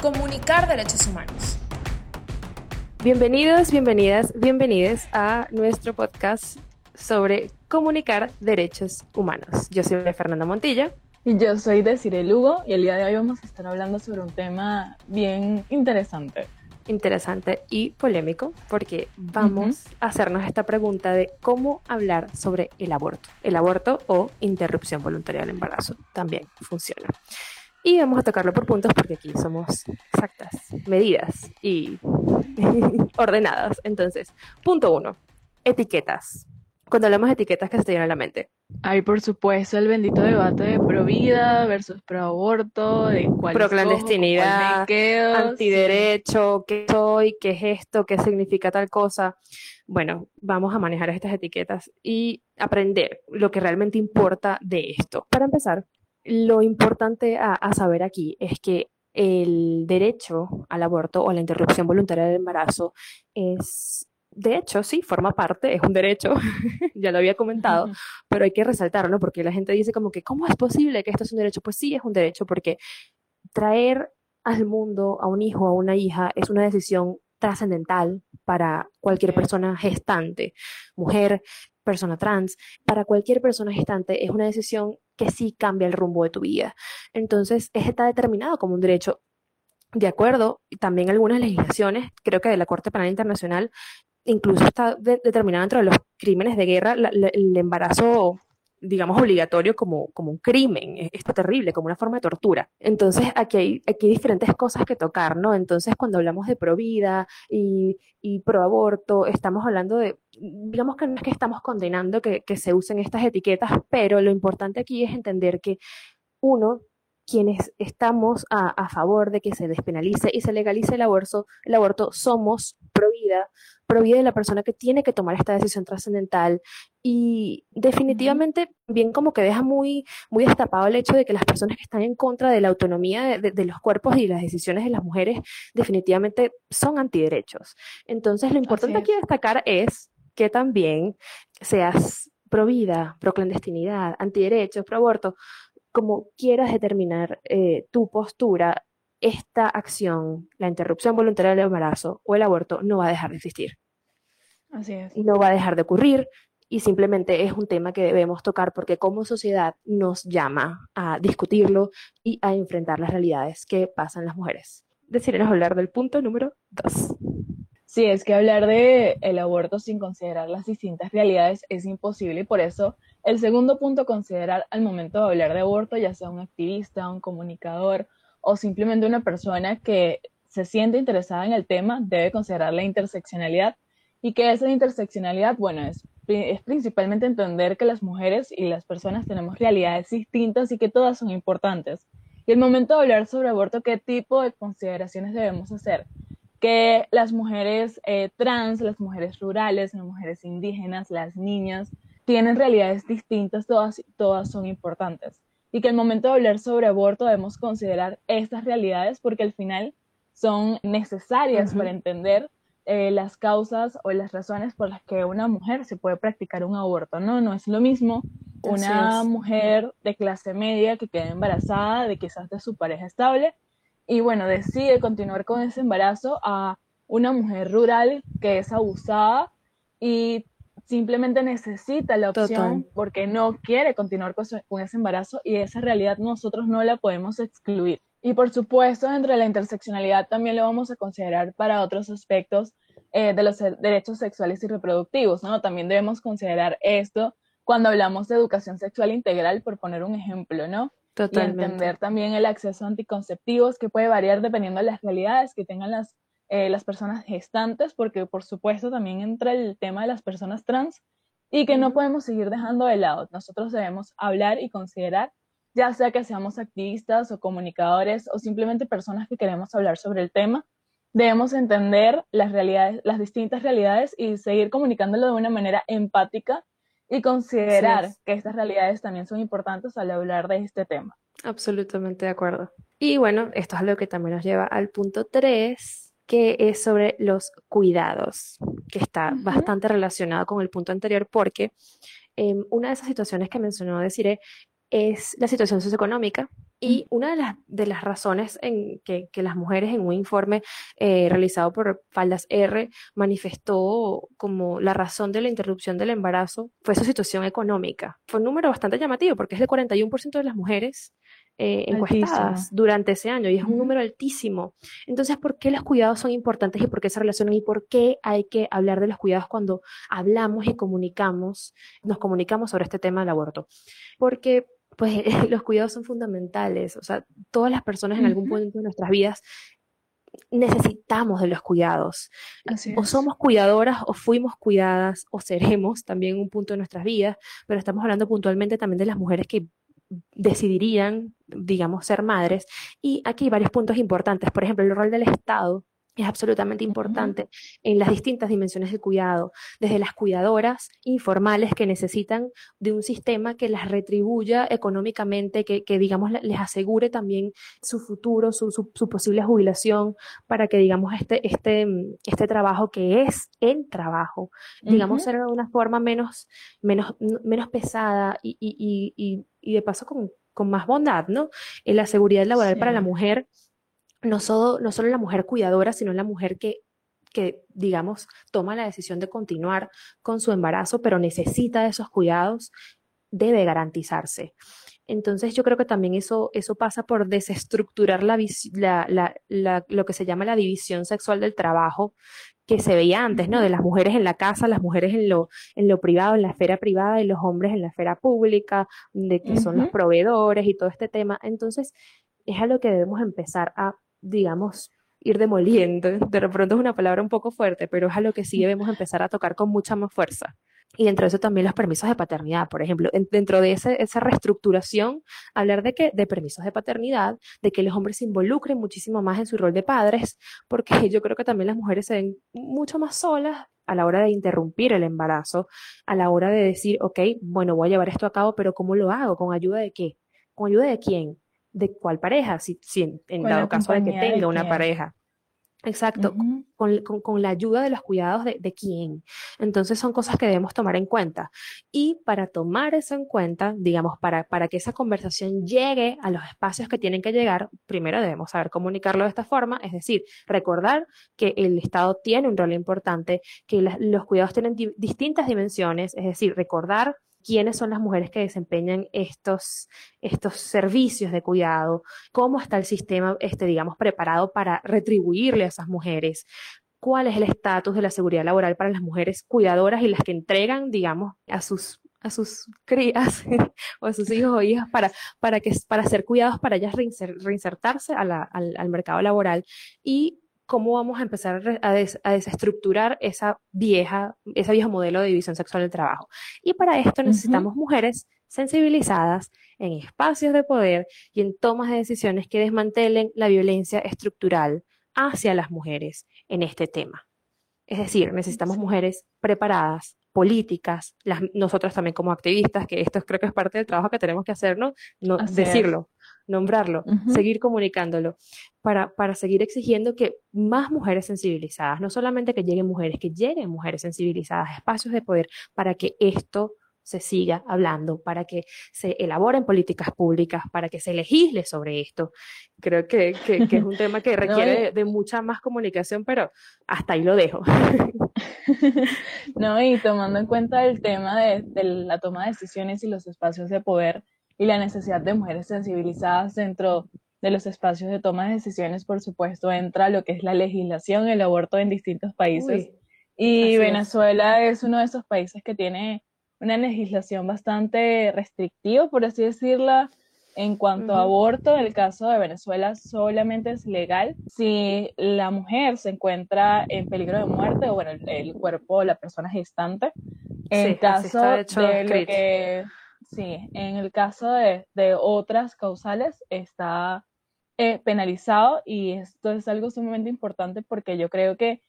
Comunicar derechos humanos. Bienvenidos, bienvenidas, bienvenides a nuestro podcast sobre comunicar derechos humanos. Yo soy Fernanda Montilla. Y yo soy Desiree Lugo y el día de hoy vamos a estar hablando sobre un tema bien interesante. Interesante y polémico porque vamos a hacernos esta pregunta de cómo hablar sobre el aborto. El aborto o interrupción voluntaria del embarazo también funciona. Y vamos a tocarlo por puntos porque aquí somos exactas, medidas y ordenadas. Entonces, punto uno, etiquetas. Cuando hablamos de etiquetas, ¿qué se te viene a la mente? Hay, por supuesto, el bendito debate de pro vida versus pro aborto, de cuál pro clandestinidad, antiderecho, qué soy, qué es esto, qué significa tal cosa. Bueno, vamos a manejar estas etiquetas y aprender lo que realmente importa de esto. Para empezar, lo importante a, saber aquí es que el derecho al aborto o la interrupción voluntaria del embarazo es de hecho, sí, forma parte, es un derecho, ya lo había comentado, pero hay que resaltarlo porque la gente dice como que, ¿cómo es posible que esto es un derecho? Pues sí, es un derecho porque traer al mundo a un hijo, a una hija, es una decisión trascendental para cualquier persona gestante, mujer, persona trans, para cualquier persona gestante es una decisión que sí cambia el rumbo de tu vida. Entonces, está determinado como un derecho de acuerdo, también algunas legislaciones, creo que de la Corte Penal Internacional, incluso está determinado entre los crímenes de guerra el embarazo digamos, obligatorio como, como un crimen, esto terrible, como una forma de tortura. Entonces, aquí hay, diferentes cosas que tocar, ¿no? Entonces, cuando hablamos de pro vida y, y pro aborto, estamos hablando de, digamos que no es que estamos condenando que, que se usen estas etiquetas, pero lo importante aquí es entender que uno quienes estamos a, a, favor de que se despenalice y se legalice el aborto, el aborto somos pro vida, pro vida de la persona que tiene que tomar esta decisión trascendental y definitivamente bien como que deja muy, muy destapado el hecho de que las personas que están en contra de la autonomía de, de los cuerpos y las decisiones de las mujeres definitivamente son antiderechos. Entonces lo importante aquí destacar es que también seas pro vida, pro clandestinidad, antiderechos, pro aborto, como quieras determinar eh, tu postura, esta acción, la interrupción voluntaria del embarazo o el aborto, no va a dejar de existir. Así es. No va a dejar de ocurrir y simplemente es un tema que debemos tocar porque como sociedad nos llama a discutirlo y a enfrentar las realidades que pasan las mujeres. Decidiremos hablar del punto número dos. Sí, es que hablar de el aborto sin considerar las distintas realidades es imposible y por eso el segundo punto a considerar al momento de hablar de aborto, ya sea un activista, un comunicador o simplemente una persona que se siente interesada en el tema, debe considerar la interseccionalidad y que esa interseccionalidad, bueno, es, es principalmente entender que las mujeres y las personas tenemos realidades distintas y que todas son importantes. Y el momento de hablar sobre aborto, ¿qué tipo de consideraciones debemos hacer? Que las mujeres eh, trans, las mujeres rurales, las mujeres indígenas, las niñas, tienen realidades distintas, todas, todas son importantes. Y que el momento de hablar sobre aborto debemos considerar estas realidades porque al final son necesarias para entender eh, las causas o las razones por las que una mujer se puede practicar un aborto. No, no es lo mismo una mujer de clase media que queda embarazada de quizás de su pareja estable y bueno, decide continuar con ese embarazo a una mujer rural que es abusada y simplemente necesita la opción porque no quiere continuar con, ese embarazo y esa realidad nosotros no la podemos excluir. Y por supuesto, dentro de la interseccionalidad también lo vamos a considerar para otros aspectos eh, de los derechos sexuales y reproductivos, ¿no? También debemos considerar esto cuando hablamos de educación sexual integral, por poner un ejemplo, ¿no? Y entender también el acceso a anticonceptivos que puede variar dependiendo de las realidades que tengan las, eh, las personas gestantes, porque por supuesto también entra el tema de las personas trans y que no podemos seguir dejando de lado. Nosotros debemos hablar y considerar, ya sea que seamos activistas o comunicadores o simplemente personas que queremos hablar sobre el tema, debemos entender las realidades, las distintas realidades y seguir comunicándolo de una manera empática y considerar que estas realidades también son importantes al hablar de este tema. Absolutamente de acuerdo. Y bueno, esto es lo que también nos lleva al punto 3, que es sobre los cuidados, que está bastante relacionado con el punto anterior porque em, una de esas situaciones que mencionó Desiree es la situación socioeconómica. Y una de las, de las razones en que, que las mujeres en un informe eh, realizado por Faldas R manifestó como la razón de la interrupción del embarazo fue su situación económica. Fue un número bastante llamativo porque es del 41% de las mujeres eh, encuestadas durante ese año y es un número altísimo. Entonces, ¿por qué los cuidados son importantes y por qué se relacionan y por qué hay que hablar de los cuidados cuando hablamos y comunicamos, nos comunicamos sobre este tema del aborto? Porque pues los cuidados son fundamentales, o sea, todas las personas en algún punto de nuestras vidas necesitamos de los cuidados. o somos cuidadoras o fuimos cuidadas o seremos también un punto de nuestras vidas, pero estamos hablando puntualmente también de las mujeres que decidirían, digamos, ser madres. Y aquí hay varios puntos importantes. Por ejemplo, el rol del Estado es absolutamente importante en las distintas dimensiones de cuidado, desde las cuidadoras informales que necesitan de un sistema que las retribuya económicamente, que, digamos les asegure también su futuro, su, su, posible jubilación, para que digamos este, este, este trabajo que es el trabajo, digamos, sea de una forma menos, menos, menos pesada y, y, y, y de paso con, con, más bondad, ¿no? En la seguridad laboral para la mujer no solo, no solo la mujer cuidadora, sino la mujer que, que, digamos, toma la decisión de continuar con su embarazo, pero necesita de esos cuidados, debe garantizarse. Entonces yo creo que también eso, eso pasa por desestructurar la, la, la, lo que se llama la división sexual del trabajo que se veía antes, ¿no? De las mujeres en la casa, las mujeres en lo, en lo privado, en la esfera privada y los hombres en la esfera pública, de que son los proveedores y todo este tema. Entonces es a lo que debemos empezar a digamos, ir demoliendo. De pronto es una palabra un poco fuerte, pero es a lo que sí debemos empezar a tocar con mucha más fuerza. Y dentro de eso también los permisos de paternidad, por ejemplo, dentro de esa reestructuración, hablar de que de permisos de paternidad, de que los hombres se involucren muchísimo más en su rol de padres, porque yo creo que también las mujeres se ven mucho más solas a la hora de interrumpir el embarazo, a la hora de decir, ok, bueno, voy a llevar esto a cabo, pero ¿cómo lo hago? ¿Con ayuda de qué? ¿Con ayuda de quién? De cuál pareja, si, si en, dado caso de que tenga una pareja. Exacto, con, con, con, la ayuda de los cuidados de, de, quién. Entonces son cosas que debemos tomar en cuenta. Y para tomar eso en cuenta, digamos, para, para que esa conversación llegue a los espacios que tienen que llegar, primero debemos saber comunicarlo de esta forma, es decir, recordar que el Estado tiene un rol importante, que los cuidados tienen distintas dimensiones, es decir, recordar quiénes son las mujeres que desempeñan estos, estos servicios de cuidado, cómo está el sistema, este, digamos, preparado para retribuirle a esas mujeres, cuál es el estatus de la seguridad laboral para las mujeres cuidadoras y las que entregan, digamos, a sus a sus crías o a sus hijos o hijas para, para, que, para ser cuidados, para ellas reinsertarse al, al mercado laboral y cómo vamos a empezar a, desestructurar esa vieja, ese viejo modelo de división sexual del trabajo. Y para esto necesitamos mujeres sensibilizadas en espacios de poder y en tomas de decisiones que desmantelen la violencia estructural hacia las mujeres en este tema. Es decir, necesitamos mujeres preparadas, políticas, las, nosotras también como activistas, que esto creo que es parte del trabajo que tenemos que hacer, ¿no? no decirlo, nombrarlo, seguir comunicándolo, para, para seguir exigiendo que más mujeres sensibilizadas, no solamente que lleguen mujeres, que lleguen mujeres sensibilizadas espacios de poder para que esto se siga hablando, para que se elaboren políticas públicas, para que se legisle sobre esto. Creo que, que, es un tema que requiere de, mucha más comunicación, pero hasta ahí lo dejo. no, y tomando en cuenta el tema de, de la toma de decisiones y los espacios de poder, y la necesidad de mujeres sensibilizadas dentro de los espacios de toma de decisiones, por supuesto, entra lo que es la legislación, el aborto en distintos países. y Venezuela es. uno de esos países que tiene una legislación bastante restrictiva, por así decirla, en cuanto a aborto. En el caso de Venezuela solamente es legal si la mujer se encuentra en peligro de muerte o, bueno, el, cuerpo o la persona gestante. En caso de lo que Sí, en el caso de, otras causales está eh, penalizado y esto es algo sumamente importante porque yo creo que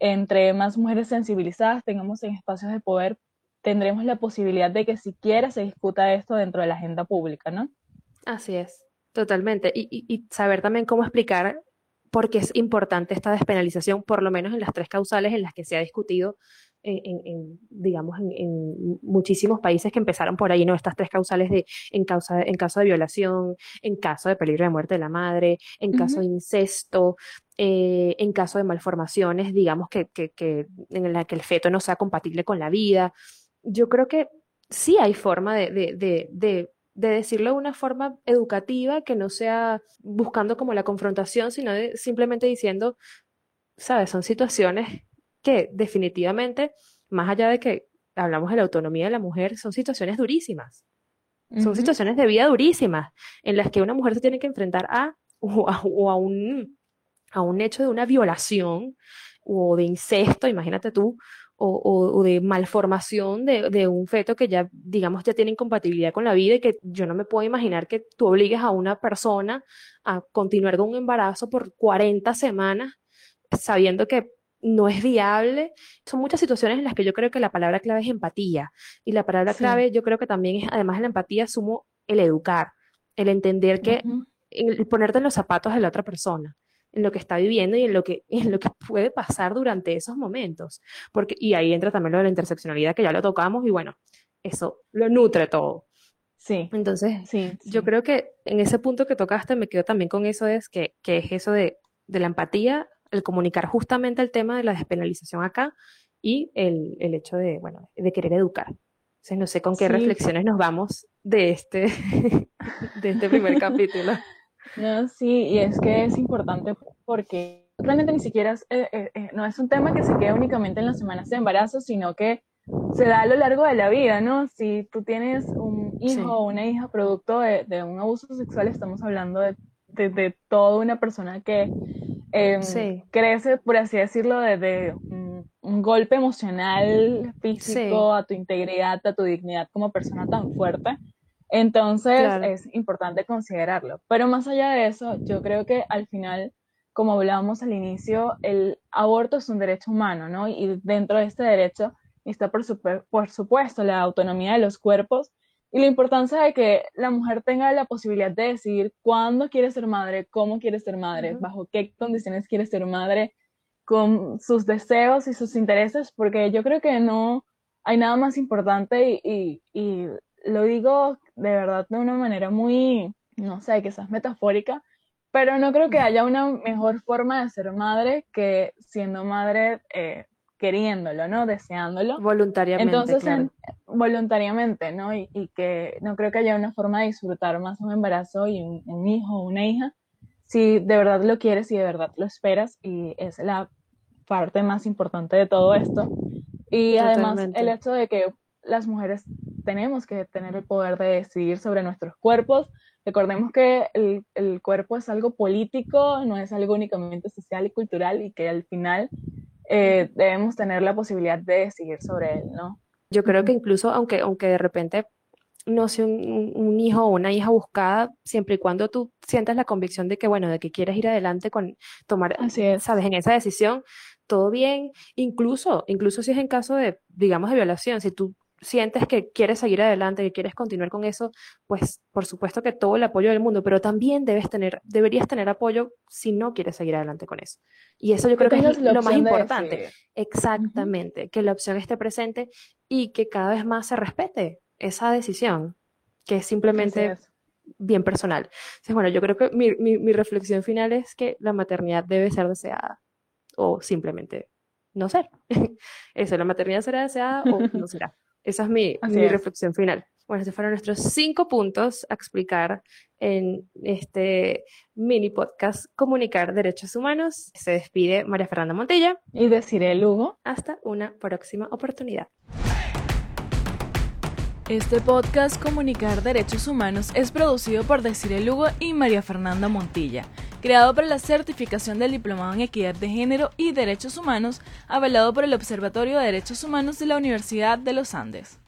entre más mujeres sensibilizadas tengamos en espacios de poder, tendremos la posibilidad de que siquiera se discuta esto dentro de la agenda pública, ¿no? Así es, totalmente. Y, y saber también cómo explicar por qué es importante esta despenalización, por lo menos en las tres causales en las que se ha discutido en, digamos, en, muchísimos países que empezaron por ahí, ¿no? Estas tres causales de en, causa, en caso de violación, en caso de peligro de muerte de la madre, en caso de incesto, eh, en caso de malformaciones, digamos, que, que, que, en la que el feto no sea compatible con la vida. Yo creo que sí hay forma de, de, de, de de decirlo de una forma educativa que no sea buscando como la confrontación, sino simplemente diciendo, sabes, son situaciones que definitivamente, más allá de que hablamos de la autonomía de la mujer, son situaciones durísimas. Son situaciones de vida durísimas en las que una mujer se tiene que enfrentar a o a, un, a un hecho de una violación o de incesto, imagínate tú, o, o, de malformación de, de, un feto que ya, digamos, ya tiene incompatibilidad con la vida y que yo no me puedo imaginar que tú obligues a una persona a continuar con un embarazo por 40 semanas sabiendo que no es viable. Son muchas situaciones en las que yo creo que la palabra clave es empatía. Y la palabra clave yo creo que también es, además de la empatía, sumo el educar, el entender que, el ponerte en los zapatos de la otra persona en lo que está viviendo y en lo que, en lo que puede pasar durante esos momentos. Porque, y ahí entra también lo de la interseccionalidad, que ya lo tocamos, y bueno, eso lo nutre todo. Sí. Entonces, sí, yo creo que en ese punto que tocaste me quedo también con eso, es que, que es eso de, de la empatía el comunicar justamente el tema de la despenalización acá y el, el hecho de, bueno, de querer educar. Entonces, no sé con qué reflexiones nos vamos de este, de este primer capítulo. No, sí, y es que es importante porque realmente ni siquiera es, eh, eh, eh, no es un tema que se queda únicamente en las semanas de embarazo, sino que se da a lo largo de la vida, ¿no? Si tú tienes un hijo o una hija producto de, de, un abuso sexual, estamos hablando de, de, de toda una persona que eh, crece, por así decirlo, desde un, golpe emocional, físico, a tu integridad, a tu dignidad como persona tan fuerte. Entonces es importante considerarlo. Pero más allá de eso, yo creo que al final, como hablábamos al inicio, el aborto es un derecho humano, ¿no? Y dentro de este derecho está, por, por supuesto, la autonomía de los cuerpos y la importancia de que la mujer tenga la posibilidad de decidir cuándo quiere ser madre, cómo quiere ser madre, bajo qué condiciones quiere ser madre, con sus deseos y sus intereses, porque yo creo que no hay nada más importante y, y, lo digo de verdad de una manera muy, no sé, quizás metafórica, pero no creo que haya una mejor forma de ser madre que siendo madre eh, queriéndolo, ¿no? Deseándolo. Voluntariamente. Entonces, voluntariamente, ¿no? Y, que no creo que haya una forma de disfrutar más un embarazo y un, hijo o una hija si de verdad lo quieres y de verdad lo esperas y es la parte más importante de todo esto. Y además el hecho de que las mujeres tenemos que tener el poder de decidir sobre nuestros cuerpos. Recordemos que el, el cuerpo es algo político, no es algo únicamente social y cultural y que al final eh, debemos tener la posibilidad de decidir sobre él, ¿no? Yo creo que incluso, aunque, aunque de repente no sea un, un, hijo o una hija buscada, siempre y cuando tú sientas la convicción de que, bueno, de que quieres ir adelante con tomar, sabes, en esa decisión, todo bien, incluso, incluso si es en caso de, digamos, de violación, si tú sientes que quieres seguir adelante, que quieres continuar con eso, pues por supuesto que todo el apoyo del mundo, pero también debes tener, deberías tener apoyo si no quieres seguir adelante con eso. Y eso yo creo que es lo más importante. Exactamente, que la opción esté presente y que cada vez más se respete esa decisión, que es simplemente bien personal. Entonces, bueno, yo creo que mi, mi, mi reflexión final es que la maternidad debe ser deseada o simplemente no ser. Eso, la maternidad será deseada o no será. Esa es mi, mi reflexión final. Bueno, estos fueron nuestros cinco puntos a explicar en este mini podcast Comunicar Derechos Humanos. Se despide María Fernanda Montilla. Y Desiree Lugo. Hasta una próxima oportunidad. Este podcast Comunicar Derechos Humanos es producido por Desiree Lugo y María Fernanda Montilla, creado para la certificación del Diplomado en Equidad de Género y Derechos Humanos, avalado por el Observatorio de Derechos Humanos de la Universidad de los Andes.